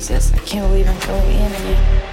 Jesus, I can't believe I'm going in again.